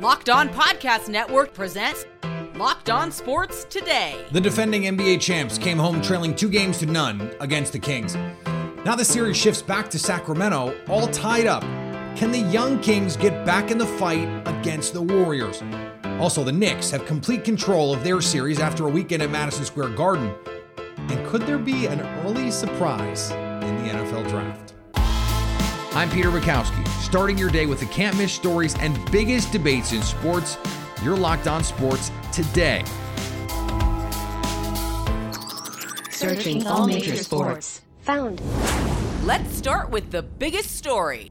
Locked On Podcast Network presents Locked On Sports Today. The defending NBA champs came home trailing two games to none against the Kings. Now the series shifts back to Sacramento, all tied up. Can the young Kings get back in the fight against the Warriors? Also, the Knicks have complete control of their series after a weekend at Madison Square Garden. And could there be an early surprise in the NFL draft? I'm Peter Bukowski, starting your day with the can't miss stories and biggest debates in sports. You're locked on sports today. Searching all major sports. Found. Let's start with the biggest story.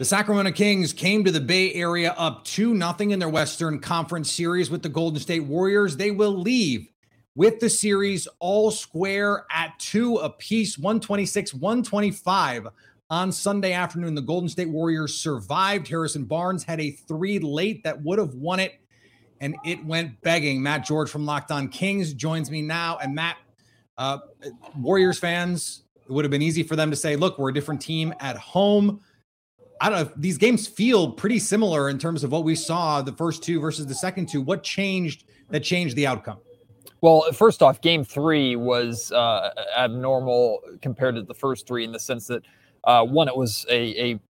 The Sacramento Kings came to the Bay Area up 2 0 in their Western Conference series with the Golden State Warriors. They will leave with the series all square at two apiece, 126 125 on Sunday afternoon. The Golden State Warriors survived. Harrison Barnes had a three late that would have won it, and it went begging. Matt George from Locked On Kings joins me now. And Matt, uh, Warriors fans, it would have been easy for them to say, look, we're a different team at home. I don't know. These games feel pretty similar in terms of what we saw the first two versus the second two. What changed that changed the outcome? Well, first off, game three was uh, abnormal compared to the first three in the sense that uh, one, it was a, a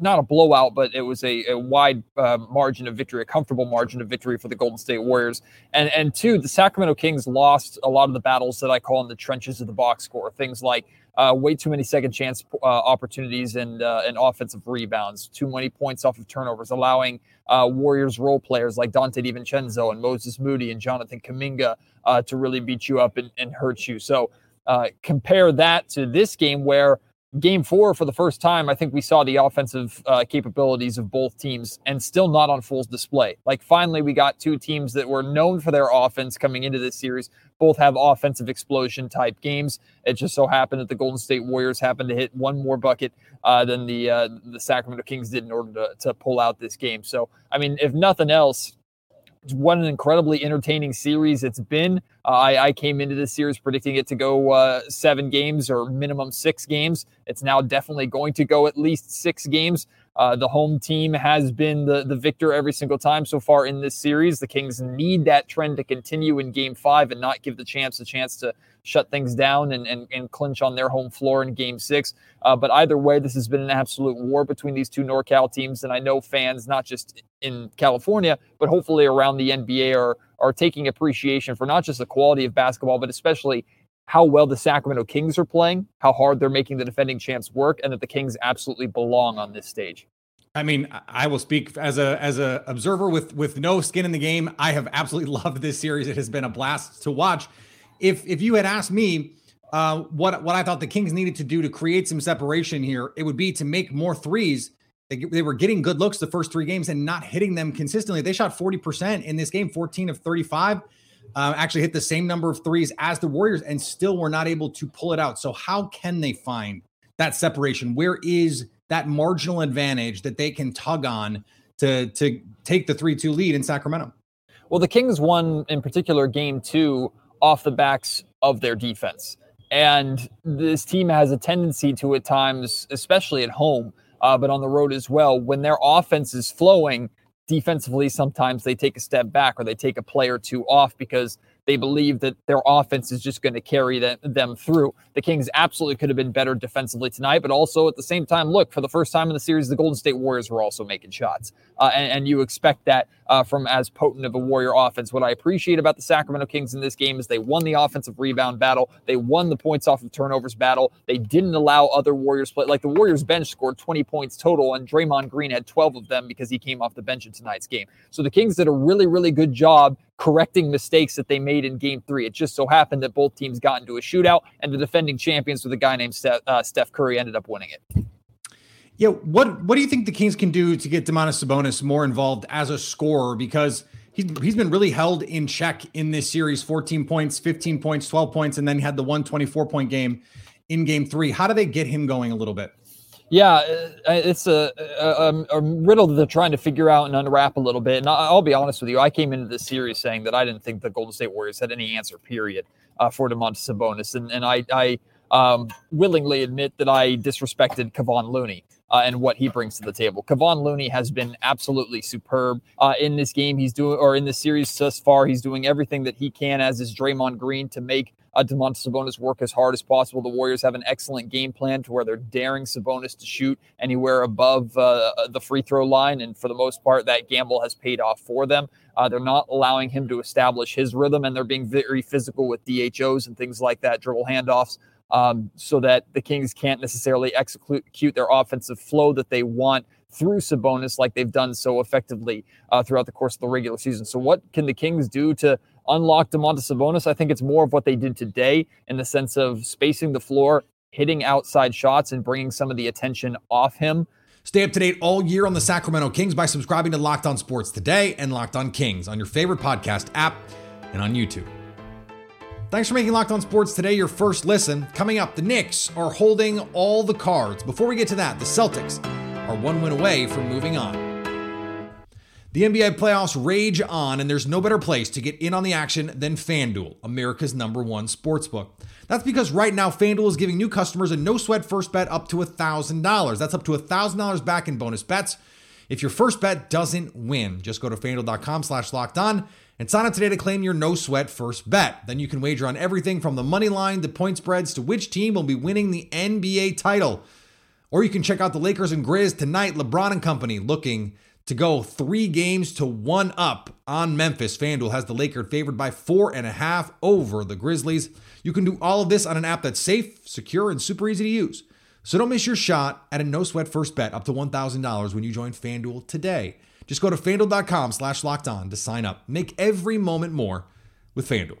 not a blowout, but it was a, a wide uh, margin of victory, a comfortable margin of victory for the Golden State Warriors. And and two, the Sacramento Kings lost a lot of the battles that I call in the trenches of the box score. Things like uh, way too many second chance uh, opportunities and uh, and offensive rebounds, too many points off of turnovers, allowing uh, Warriors role players like Donte DiVincenzo and Moses Moody and Jonathan Kuminga uh, to really beat you up and, and hurt you. So compare that to this game where game four, for the first time, I think we saw the offensive uh, capabilities of both teams and still not on full display. Like, finally, we got two teams that were known for their offense coming into this series. Both have offensive explosion type games. It just so happened that the Golden State Warriors happened to hit one more bucket uh, than the uh, the Sacramento Kings did in order to, to pull out this game. So, I mean, if nothing else, what an incredibly entertaining series it's been. Uh, I, I, came into this series predicting it to go uh, seven games or minimum six games. It's now definitely going to go at least six games. Uh, the home team has been the, the victor every single time so far in this series. The Kings need that trend to continue in game five and not give the chance a chance to shut things down and, and, and clinch on their home floor in game six. Uh, but either way, this has been an absolute war between these two NorCal teams. And I know fans, not just in California, but hopefully around the NBA, are, are taking appreciation for not just the quality of basketball, but especially how well the Sacramento Kings are playing, how hard they're making the defending champs work, and that the Kings absolutely belong on this stage. I mean, I will speak as a as a observer with with no skin in the game. I have absolutely loved this series. It has been a blast to watch. If if you had asked me uh, what what I thought the Kings needed to do to create some separation here, it would be to make more threes. They, they were getting good looks the first three games and not hitting them consistently. They shot 40% in this game, 14 of 35 uh, actually hit the same number of threes as the Warriors and still were not able to pull it out. So, how can they find that separation? Where is that marginal advantage that they can tug on to, to take the 3 2 lead in Sacramento? Well, the Kings won in particular game two off the backs of their defense. And this team has a tendency to, at times, especially at home, uh, but on the road as well, when their offense is flowing, defensively, sometimes they take a step back or they take a play or two off because they believe that their offense is just going to carry them, them through. The Kings absolutely could have been better defensively tonight, but also at the same time, look, for the first time in the series, the Golden State Warriors were also making shots. Uh, and, and, you expect that uh, from as potent of a Warrior offense. What I appreciate about the Sacramento Kings in this game is they won the offensive rebound battle, they won the points off of turnovers battle. They didn't allow other Warriors play. Like the Warriors bench scored 20 points total, and Draymond Green had 12 of them because he came off the bench in tonight's game. So the Kings did a really, really good job correcting mistakes that they made in game three. It just so happened that both teams got into a shootout, and the defending champions with a guy named Steph, uh, Steph Curry ended up winning it. Yeah, what what do you think the Kings can do to get Domantas Sabonis more involved as a scorer? Because he's, he's been really held in check in this series 14 points, 15 points, 12 points, and then he had the 124 point game in game three. How do they get him going a little bit? Yeah, uh, it's a, a, a, riddle that they're trying to figure out and unwrap a little bit. And I'll be honest with you, I came into this series saying that I didn't think the Golden State Warriors had any answer, period, uh, for Domantas Sabonis. And, and I, I um, willingly admit that I disrespected Kevon Looney uh, and what he brings to the table. Kevon Looney has been absolutely superb uh, in this game. He's doing, or in this series thus far, he's doing everything that he can, as is Draymond Green, to make uh, Domantas Sabonis work as hard as possible. The Warriors have an excellent game plan to where they're daring Sabonis to shoot anywhere above uh, the free throw line, and for the most part, that gamble has paid off for them. Uh, they're not allowing him to establish his rhythm, and they're being very physical with DHOs and things like that, dribble handoffs um, so that the Kings can't necessarily execute their offensive flow that they want through Sabonis like they've done so effectively uh, throughout the course of the regular season. So, what can the Kings do to unlock Domantas Sabonis? I think it's more of what they did today in the sense of spacing the floor, hitting outside shots, and bringing some of the attention off him. Stay up to date all year on the Sacramento Kings by subscribing to Locked On Sports today and Locked On Kings on your favorite podcast app and on YouTube. Thanks for making Locked On Sports today your first listen. Coming up, the Knicks are holding all the cards. Before we get to that, the Celtics are one win away from moving on. The NBA playoffs rage on, and there's no better place to get in on the action than FanDuel, America's number one sportsbook. That's because right now, FanDuel is giving new customers a no sweat first bet up to $1,000. That's up to $1,000 back in bonus bets. If your first bet doesn't win, just go to fanduel.com slash locked on and sign up today to claim your no sweat first bet. Then you can wager on everything from the money line to point spreads to which team will be winning the NBA title. Or you can check out the Lakers and Grizz tonight. LeBron and company looking to go three games to one up on Memphis. FanDuel has the Lakers favored by four and a half over the Grizzlies. You can do all of this on an app that's safe, secure, and super easy to use. So don't miss your shot at a no sweat first bet up to $1,000 when you join FanDuel today. Just go to fanduel.com slash locked on to sign up. Make every moment more with FanDuel.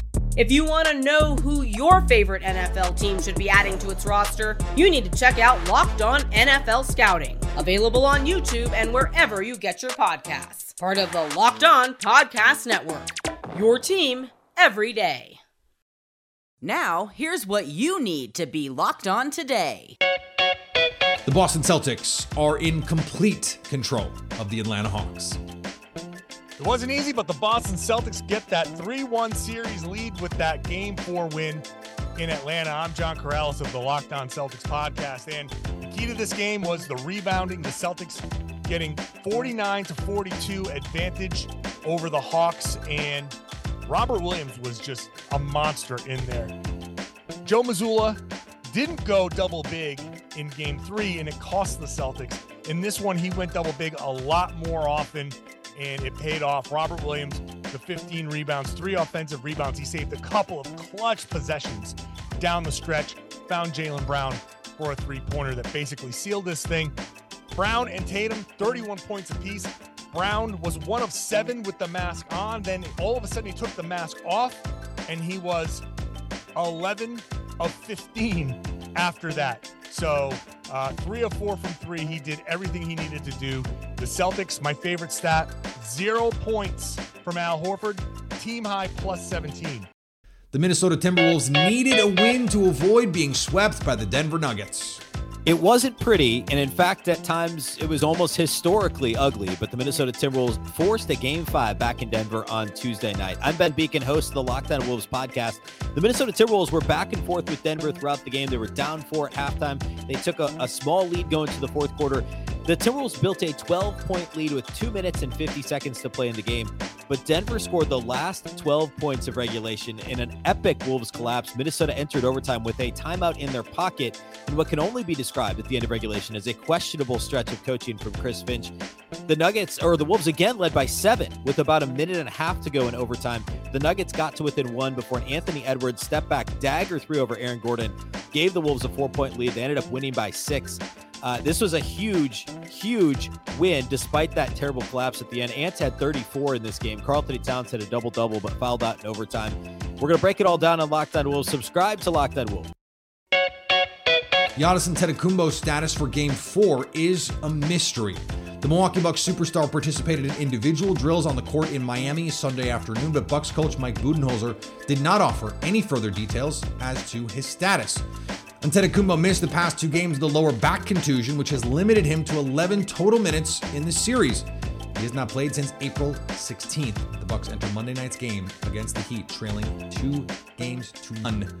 If you want to know who your favorite NFL team should be adding to its roster, you need to check out Locked On NFL Scouting, available on YouTube and wherever you get your podcasts. Part of the Locked On Podcast Network. Your team every day. Now, here's what you need to be locked on today. The Boston Celtics are in complete control of the Atlanta Hawks. It wasn't easy, but the Boston Celtics get that 3 1 series lead with that game four win in Atlanta. I'm John Karalis of the Locked On Celtics podcast. And the key to this game was the rebounding. The Celtics getting 49 to 42 advantage over the Hawks. And Robert Williams was just a monster in there. Joe Mazzulla didn't go double big in game three, and it cost the Celtics. In this one, he went double big a lot more often and it paid off. Robert Williams, the 15 rebounds, three offensive rebounds. He saved a couple of clutch possessions down the stretch, found Jaylen Brown for a three pointer that basically sealed this thing. Brown and Tatum, 31 points apiece. Brown was one of seven with the mask on. Then all of a sudden he took the mask off and he was 11 of 15 after that. So uh, three of four from three. He did everything he needed to do. The Celtics, my favorite stat, zero points from Al Horford, team high plus 17. The Minnesota Timberwolves needed a win to avoid being swept by the Denver Nuggets. It wasn't pretty, and in fact, at times it was almost historically ugly. But the Minnesota Timberwolves forced a game five back in Denver on Tuesday night. I'm Ben Beecken, host of the Locked On Wolves podcast. The Minnesota Timberwolves were back and forth with Denver throughout the game. They were down four at halftime. They took a, a small lead going to the fourth quarter. The Timberwolves built a 12 point lead with two minutes and 50 seconds to play in the game, but Denver scored the last 12 points of regulation in an epic Wolves collapse. Minnesota entered overtime with a timeout in their pocket and what can only be described at the end of regulation as a questionable stretch of coaching from Chris Finch. The Nuggets, or the Wolves again, led by seven with about a minute and a half to go in overtime. The Nuggets got to within one before an Anthony Edwards step back dagger three over Aaron Gordon gave the Wolves a four point lead. They ended up winning by six. Uh, this was a huge, huge win despite that terrible collapse at the end. Ants had 34 in this game. Karl-Anthony Towns had a double double, but fouled out in overtime. We're going to break it all down on Locked On Wolves. Subscribe to Locked On Wolves. Giannis Antetokounmpo's status for Game 4 is a mystery. The Milwaukee Bucks superstar participated in individual drills on the court in Miami Sunday afternoon, but Bucks coach Mike Budenholzer did not offer any further details as to his status. Antetokounmpo missed the past two games with a lower back contusion, which has limited him to 11 total minutes in the series. He has not played since April 16th. The Bucks enter Monday night's game against the Heat, trailing two games to none.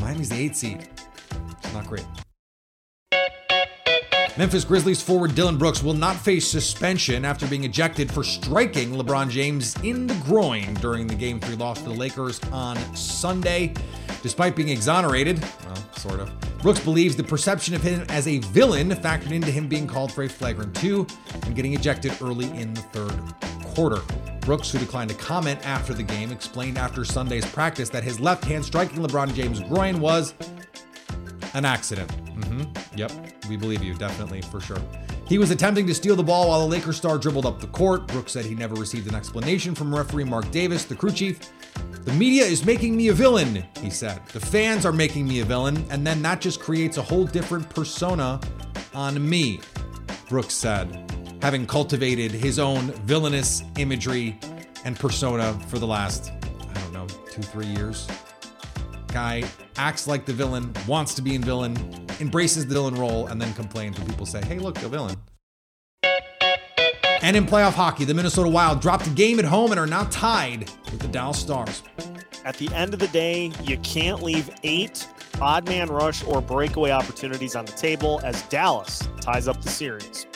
Miami's the eighth seed. Not great. Memphis Grizzlies forward Dillon Brooks will not face suspension after being ejected for striking LeBron James in the groin during the Game 3 loss to the Lakers on Sunday. Despite being exonerated, well, sort of, Brooks believes the perception of him as a villain factored into him being called for a flagrant 2 and getting ejected early in the third quarter. Brooks, who declined to comment after the game, explained after Sunday's practice that his left hand striking LeBron James' groin was an accident. Mm-hmm. Yep, we believe you, definitely, for sure. He was attempting to steal the ball while the Lakers star dribbled up the court. Brooks said he never received an explanation from referee Mark Davis, the crew chief. The media is making me a villain, he said. The fans are making me a villain, and then that just creates a whole different persona on me, Brooks said, having cultivated his own villainous imagery and persona for the last, I don't know, two, three years. Guy acts like the villain, wants to be in villain, embraces the villain role, and then complains when people say, hey, look, a villain. And in playoff hockey, the Minnesota Wild dropped a game at home and are now tied with the Dallas Stars. At the end of the day, you can't leave eight odd man rush or breakaway opportunities on the table as Dallas ties up the series.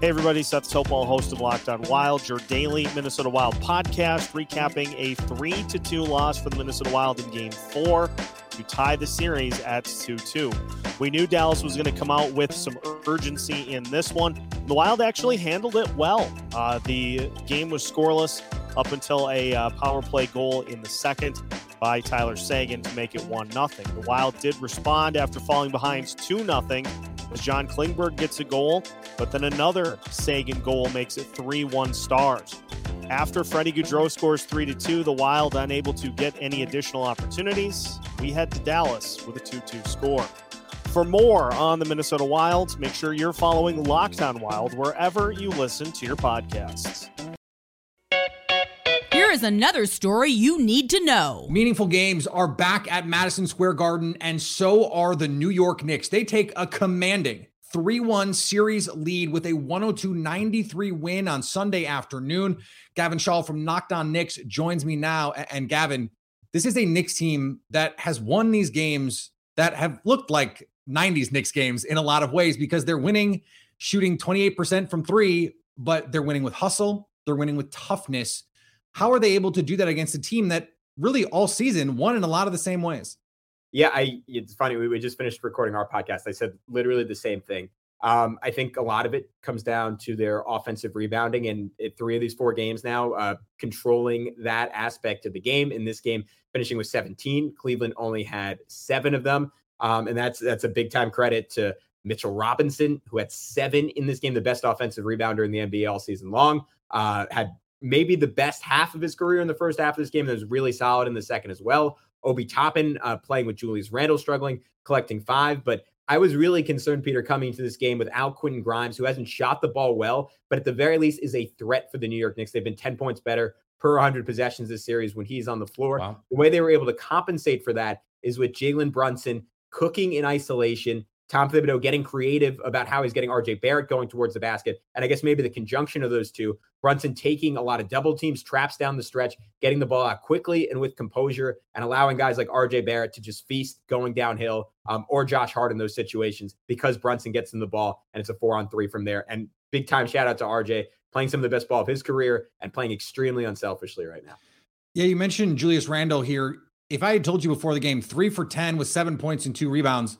Hey, everybody, Seth Topol, host of Locked On Wild, your daily Minnesota Wild podcast, recapping a 3 to 2 loss for the Minnesota Wild in game four to tie the series at 2 2. We knew Dallas was going to come out with some urgency in this one. The Wild actually handled it well. Uh, the game was scoreless up until a uh, power play goal in the second by Tyler Seguin to make it 1 0. The Wild did respond after falling behind 2 0 as John Klingberg gets a goal, but then another Seguin goal makes it 3 1 stars. After Freddie Gaudreau scores 3 to 2, the Wild unable to get any additional opportunities. We head to Dallas with a 2 2 score. For more on the Minnesota Wild, make sure you're following Locked On Wild wherever you listen to your podcasts. Here is another story you need to know. Meaningful games are back at Madison Square Garden, and so are the New York Knicks. They take a commanding 3 1 series lead with a 102 93 win on Sunday afternoon. Gavin Shaw from Locked On Knicks joins me now. And Gavin, this is a Knicks team that has won these games that have looked like 90s Knicks games in a lot of ways because they're winning, shooting 28% from three, but they're winning with hustle, they're winning with toughness. How are they able to do that against a team that really all season won in a lot of the same ways? Yeah, I it's funny. We, we just finished recording our podcast. I said literally the same thing. Um, I think a lot of it comes down to their offensive rebounding, and three of these four games now, uh, controlling that aspect of the game. In this game, finishing with 17, Cleveland only had seven of them, um, and that's that's a big time credit to Mitchell Robinson, who had seven in this game, the best offensive rebounder in the NBA all season long. Uh, had maybe the best half of his career in the first half of this game. That was really solid in the second as well. Obi Toppin uh, playing with Julius Randle struggling, collecting five. But I was really concerned, Peter, coming into this game without Quentin Grimes, who hasn't shot the ball well, but at the very least is a threat for the New York Knicks. They've been 10 points better per 100 possessions this series when he's on the floor. Wow. The way they were able to compensate for that is with Jalen Brunson cooking in isolation, Tom Thibodeau getting creative about how he's getting RJ Barrett going towards the basket. And I guess maybe the conjunction of those two, Brunson taking a lot of double teams, traps down the stretch, getting the ball out quickly and with composure, and allowing guys like RJ Barrett to just feast going downhill um, or Josh Hart in those situations because Brunson gets in the ball and it's a four on three from there. And big time shout out to RJ playing some of the best ball of his career and playing extremely unselfishly right now. Yeah, you mentioned Julius Randle here. If I had told you before the game, three for 10 with seven points and two rebounds,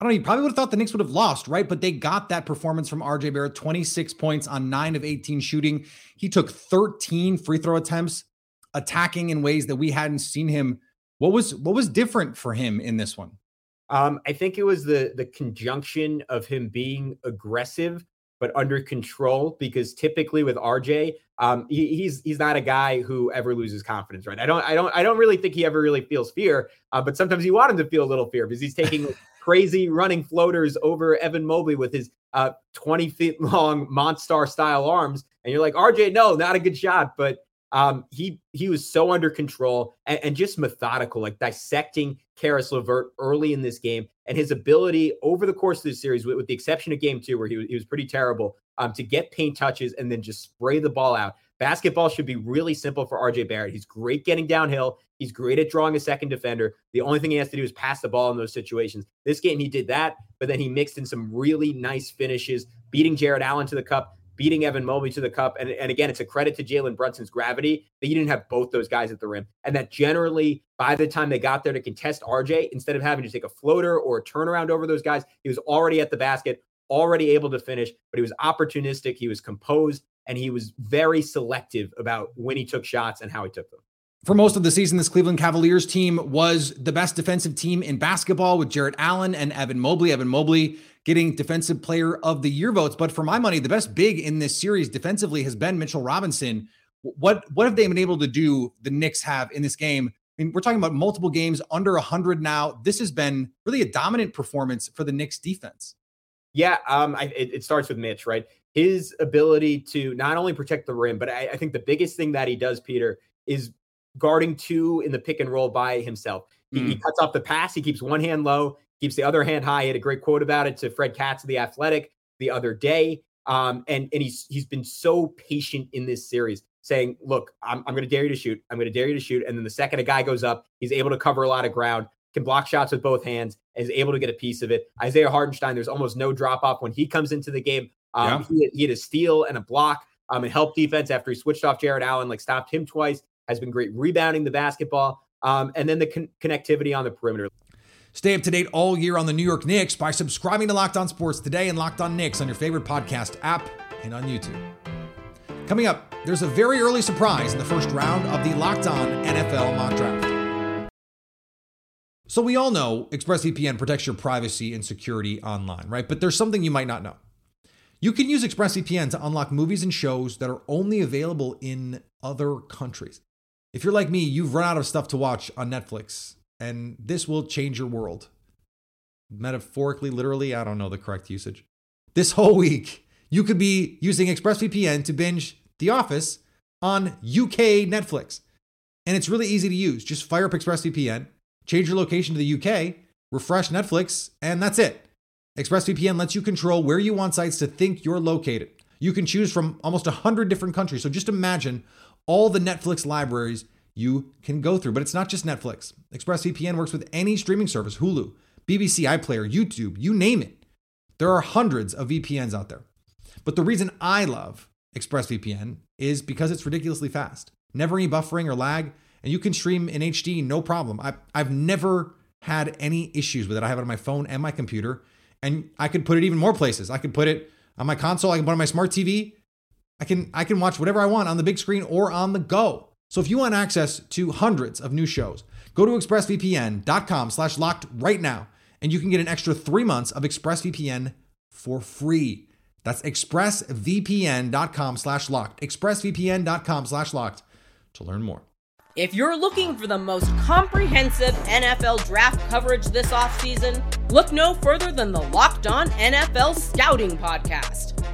I don't know. You probably would have thought the Knicks would have lost, right? But they got that performance from RJ Barrett 26 points on nine of 18 shooting. He took 13 free throw attempts, attacking in ways that we hadn't seen him. What was what was different for him in this one? Um, I think it was the the conjunction of him being aggressive but under control because typically with RJ, um, he, he's he's not a guy who ever loses confidence, right? I don't I don't I don't really think he ever really feels fear, uh, but sometimes you want him to feel a little fear because he's taking crazy running floaters over Evan Mobley with his uh, 20 feet long monster style arms, and you're like RJ, no, not a good shot, but um, he he was so under control and, and, just methodical, like dissecting Caris LeVert early in this game, and his ability over the course of the series, with, with the exception of game two, where he was, he was pretty terrible, um, to get paint touches and then just spray the ball out. Basketball should be really simple for RJ Barrett. He's great getting downhill. He's great at drawing a second defender. The only thing he has to do is pass the ball in those situations. This game, he did that, but then he mixed in some really nice finishes, beating Jarrett Allen to the cup, beating Evan Mobley to the cup. And, and again, it's a credit to Jalen Brunson's gravity that he didn't have both those guys at the rim. And that generally, by the time they got there to contest RJ, instead of having to take a floater or a turnaround over those guys, he was already at the basket, already able to finish, but he was opportunistic, he was composed, and he was very selective about when he took shots and how he took them. For most of the season, this Cleveland Cavaliers team was the best defensive team in basketball with Jarrett Allen and Evan Mobley. Evan Mobley getting defensive player of the year votes. But for my money, the best big in this series defensively has been Mitchell Robinson. What what have they been able to do? The Knicks have in this game. I mean, we're talking about multiple games under 100 now. This has been really a dominant performance for the Knicks defense. Yeah, um, I, it, it, starts with Mitch, right? His ability to not only protect the rim, but I, I think the biggest thing that he does, Peter, is guarding two in the pick and roll by himself. He, mm. he, cuts off the pass. He keeps one hand low keeps the other hand high. He had a great quote about it to Fred Katz of the Athletic the other day. Um, and and he's he's been so patient in this series, saying, "Look, I'm, I'm going to dare you to shoot. I'm going to dare you to shoot." And then the second a guy goes up, he's able to cover a lot of ground, can block shots with both hands, and is able to get a piece of it. Isaiah Hartenstein, there's almost no drop off when he comes into the game. Um, yeah. he, he, had a steal and a block um, and helped defense after he switched off Jarrett Allen, like stopped him twice. Has been great rebounding the basketball, um, and then the con- connectivity on the perimeter. Stay up to date all year on the New York Knicks by subscribing to Locked On Sports today and Locked On Knicks on your favorite podcast app and on YouTube. Coming up, there's a very early surprise in the first round of the Locked On NFL mock draft. So we all know ExpressVPN protects your privacy and security online, right? But there's something you might not know. You can use ExpressVPN to unlock movies and shows that are only available in other countries. If you're like me, you've run out of stuff to watch on Netflix and this will change your world. Metaphorically, literally, I don't know the correct usage. This whole week, you could be using ExpressVPN to binge The Office on UK Netflix. And it's really easy to use. Just fire up ExpressVPN, change your location to the UK, refresh Netflix, and that's it. ExpressVPN lets you control where you want sites to think you're located. You can choose from almost 100 different countries. So just imagine all the Netflix libraries you can go through. But it's not just Netflix. ExpressVPN works with any streaming service Hulu, BBC iPlayer, YouTube, you name it. There are hundreds of VPNs out there. But the reason I love ExpressVPN is because it's ridiculously fast. Never any buffering or lag, and you can stream in HD no problem. I, I've never had any issues with it. I have it on my phone and my computer, and I could put it even more places. I could put it on my console, I can put it on my smart TV. I can I can watch whatever I want on the big screen or on the go. So if you want access to hundreds of new shows, go to expressvpn.com slash locked right now, and you can get an extra three months of ExpressVPN for free. That's expressvpn.com slash locked. expressvpn.com slash locked to learn more. If you're looking for the most comprehensive NFL draft coverage this offseason, look no further than the Locked On NFL Scouting Podcast.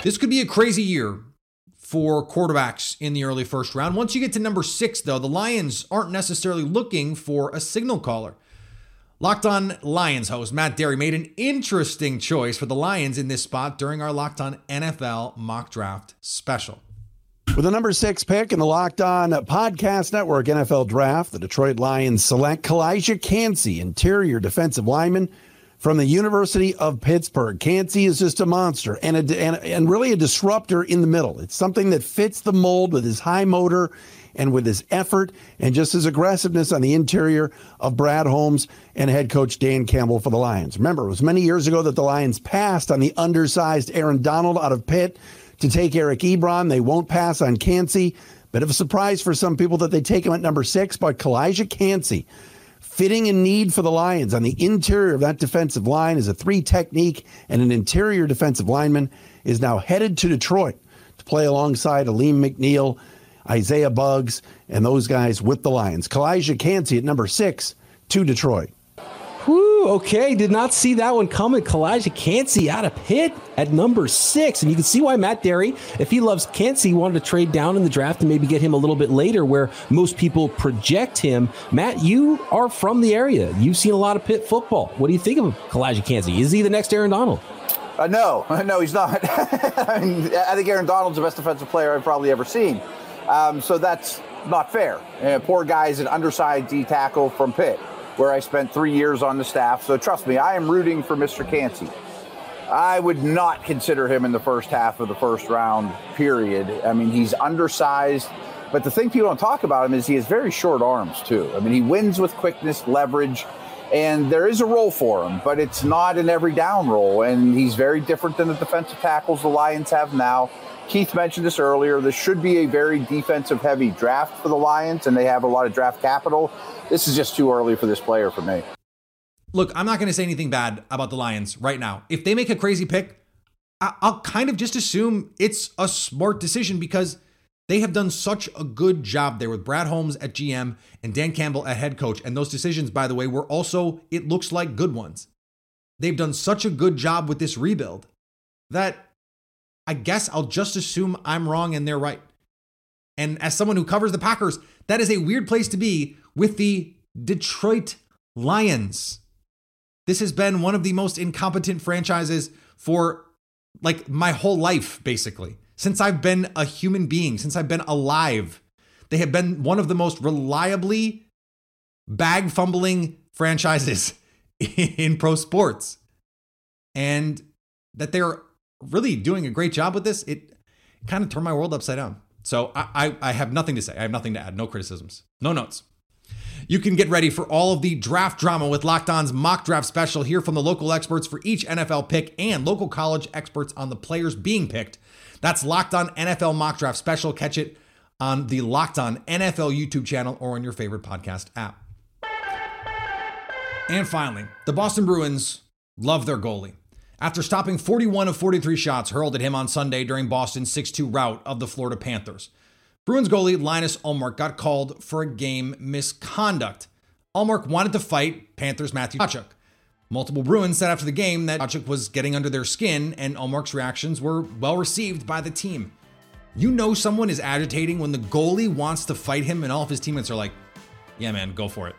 This could be a crazy year for quarterbacks in the early first round. Once you get to number six, though, the Lions aren't necessarily looking for a signal caller. Locked On Lions host Matt Derry made an interesting choice for the Lions in this spot during our Locked On NFL mock draft special. With the number six pick in the Locked On Podcast Network NFL Draft, the Detroit Lions select Calijah Kancey, interior defensive lineman from the University of Pittsburgh. Kancey is just a monster and, a, and, and really a disruptor in the middle. It's something that fits the mold with his high motor and with his effort and just his aggressiveness on the interior of Brad Holmes and head coach Dan Campbell for the Lions. Remember, it was many years ago that the Lions passed on the undersized Aaron Donald out of Pitt to take Eric Ebron. They won't pass on Kancey. Bit of a surprise for some people that they take him at number six, but Calijah Kancey, fitting a need for the Lions on the interior of that defensive line is a three technique and an interior defensive lineman, is now headed to Detroit to play alongside Alim McNeill, Isaiah Buggs, and those guys with the Lions. Calijah Kancey at number six to Detroit. Whew, okay, did not see that one coming. Calijah Kancey out of Pitt at number six. And you can see why Matt Derry, if he loves Kancey, wanted to trade down in the draft and maybe get him a little bit later where most people project him. Matt, you are from the area. You've seen a lot of Pitt football. What do you think of Calijah Kancey? Is he the next Aaron Donald? Uh, no, no, he's not. I, mean, I think Aaron Donald's the best defensive player I've probably ever seen. Um, so that's not fair. Uh, poor guy's an undersized D tackle from Pitt where I spent three years on the staff. So trust me, I am rooting for Mr. Kancey. I would not consider him in the first half of the first round, period. I mean, he's undersized. But the thing people don't talk about him is he has very short arms, too. I mean, he wins with quickness, leverage, and there is a role for him, but it's not an every down role. And he's very different than the defensive tackles the Lions have now. Keith mentioned this earlier. This should be a very defensive heavy draft for the Lions, and they have a lot of draft capital. This is just too early for this player for me. Look, I'm not going to say anything bad about the Lions right now. If they make a crazy pick, I'll kind of just assume it's a smart decision because they have done such a good job there with Brad Holmes at GM and Dan Campbell at head coach. And those decisions, by the way, were also, it looks like, good ones. They've done such a good job with this rebuild that I guess I'll just assume I'm wrong and they're right. And as someone who covers the Packers, that is a weird place to be with the Detroit Lions. This has been one of the most incompetent franchises for like my whole life, basically. Since I've been a human being, since I've been alive, they have been one of the most reliably bag fumbling franchises in pro sports. And that they're really doing a great job with this, it kind of turned my world upside down. So I, I, I have nothing to say. I have nothing to add. No criticisms. No notes. You can get ready for all of the draft drama with Locked On's mock draft special. Hear from the local experts for each NFL pick and local college experts on the players being picked. That's Locked On NFL mock draft special. Catch it on the Locked On NFL YouTube channel or on your favorite podcast app. And finally, the Boston Bruins love their goalie after stopping 41 of 43 shots hurled at him on Sunday during Boston's 6 2 rout of the Florida Panthers. Bruins goalie Linus Ullmark got called for a game misconduct. Ullmark wanted to fight Panthers Matthew Tkachuk. Multiple Bruins said after the game that Tkachuk was getting under their skin, and Ullmark's reactions were well received by the team. You know someone is agitating when the goalie wants to fight him, and all of his teammates are like, yeah, man, go for it.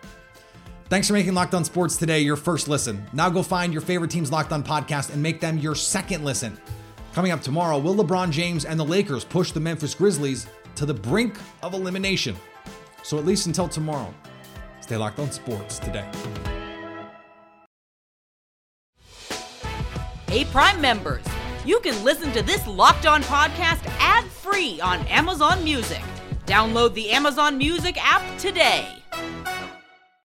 Thanks for making Locked On Sports today your first listen. Now go find your favorite team's Locked On podcast and make them your second listen. Coming up tomorrow, will LeBron James and the Lakers push the Memphis Grizzlies to the brink of elimination? So at least until tomorrow, stay locked on sports today. Hey, Prime members, you can listen to this Locked On podcast ad free on Amazon Music. Download the Amazon Music app today.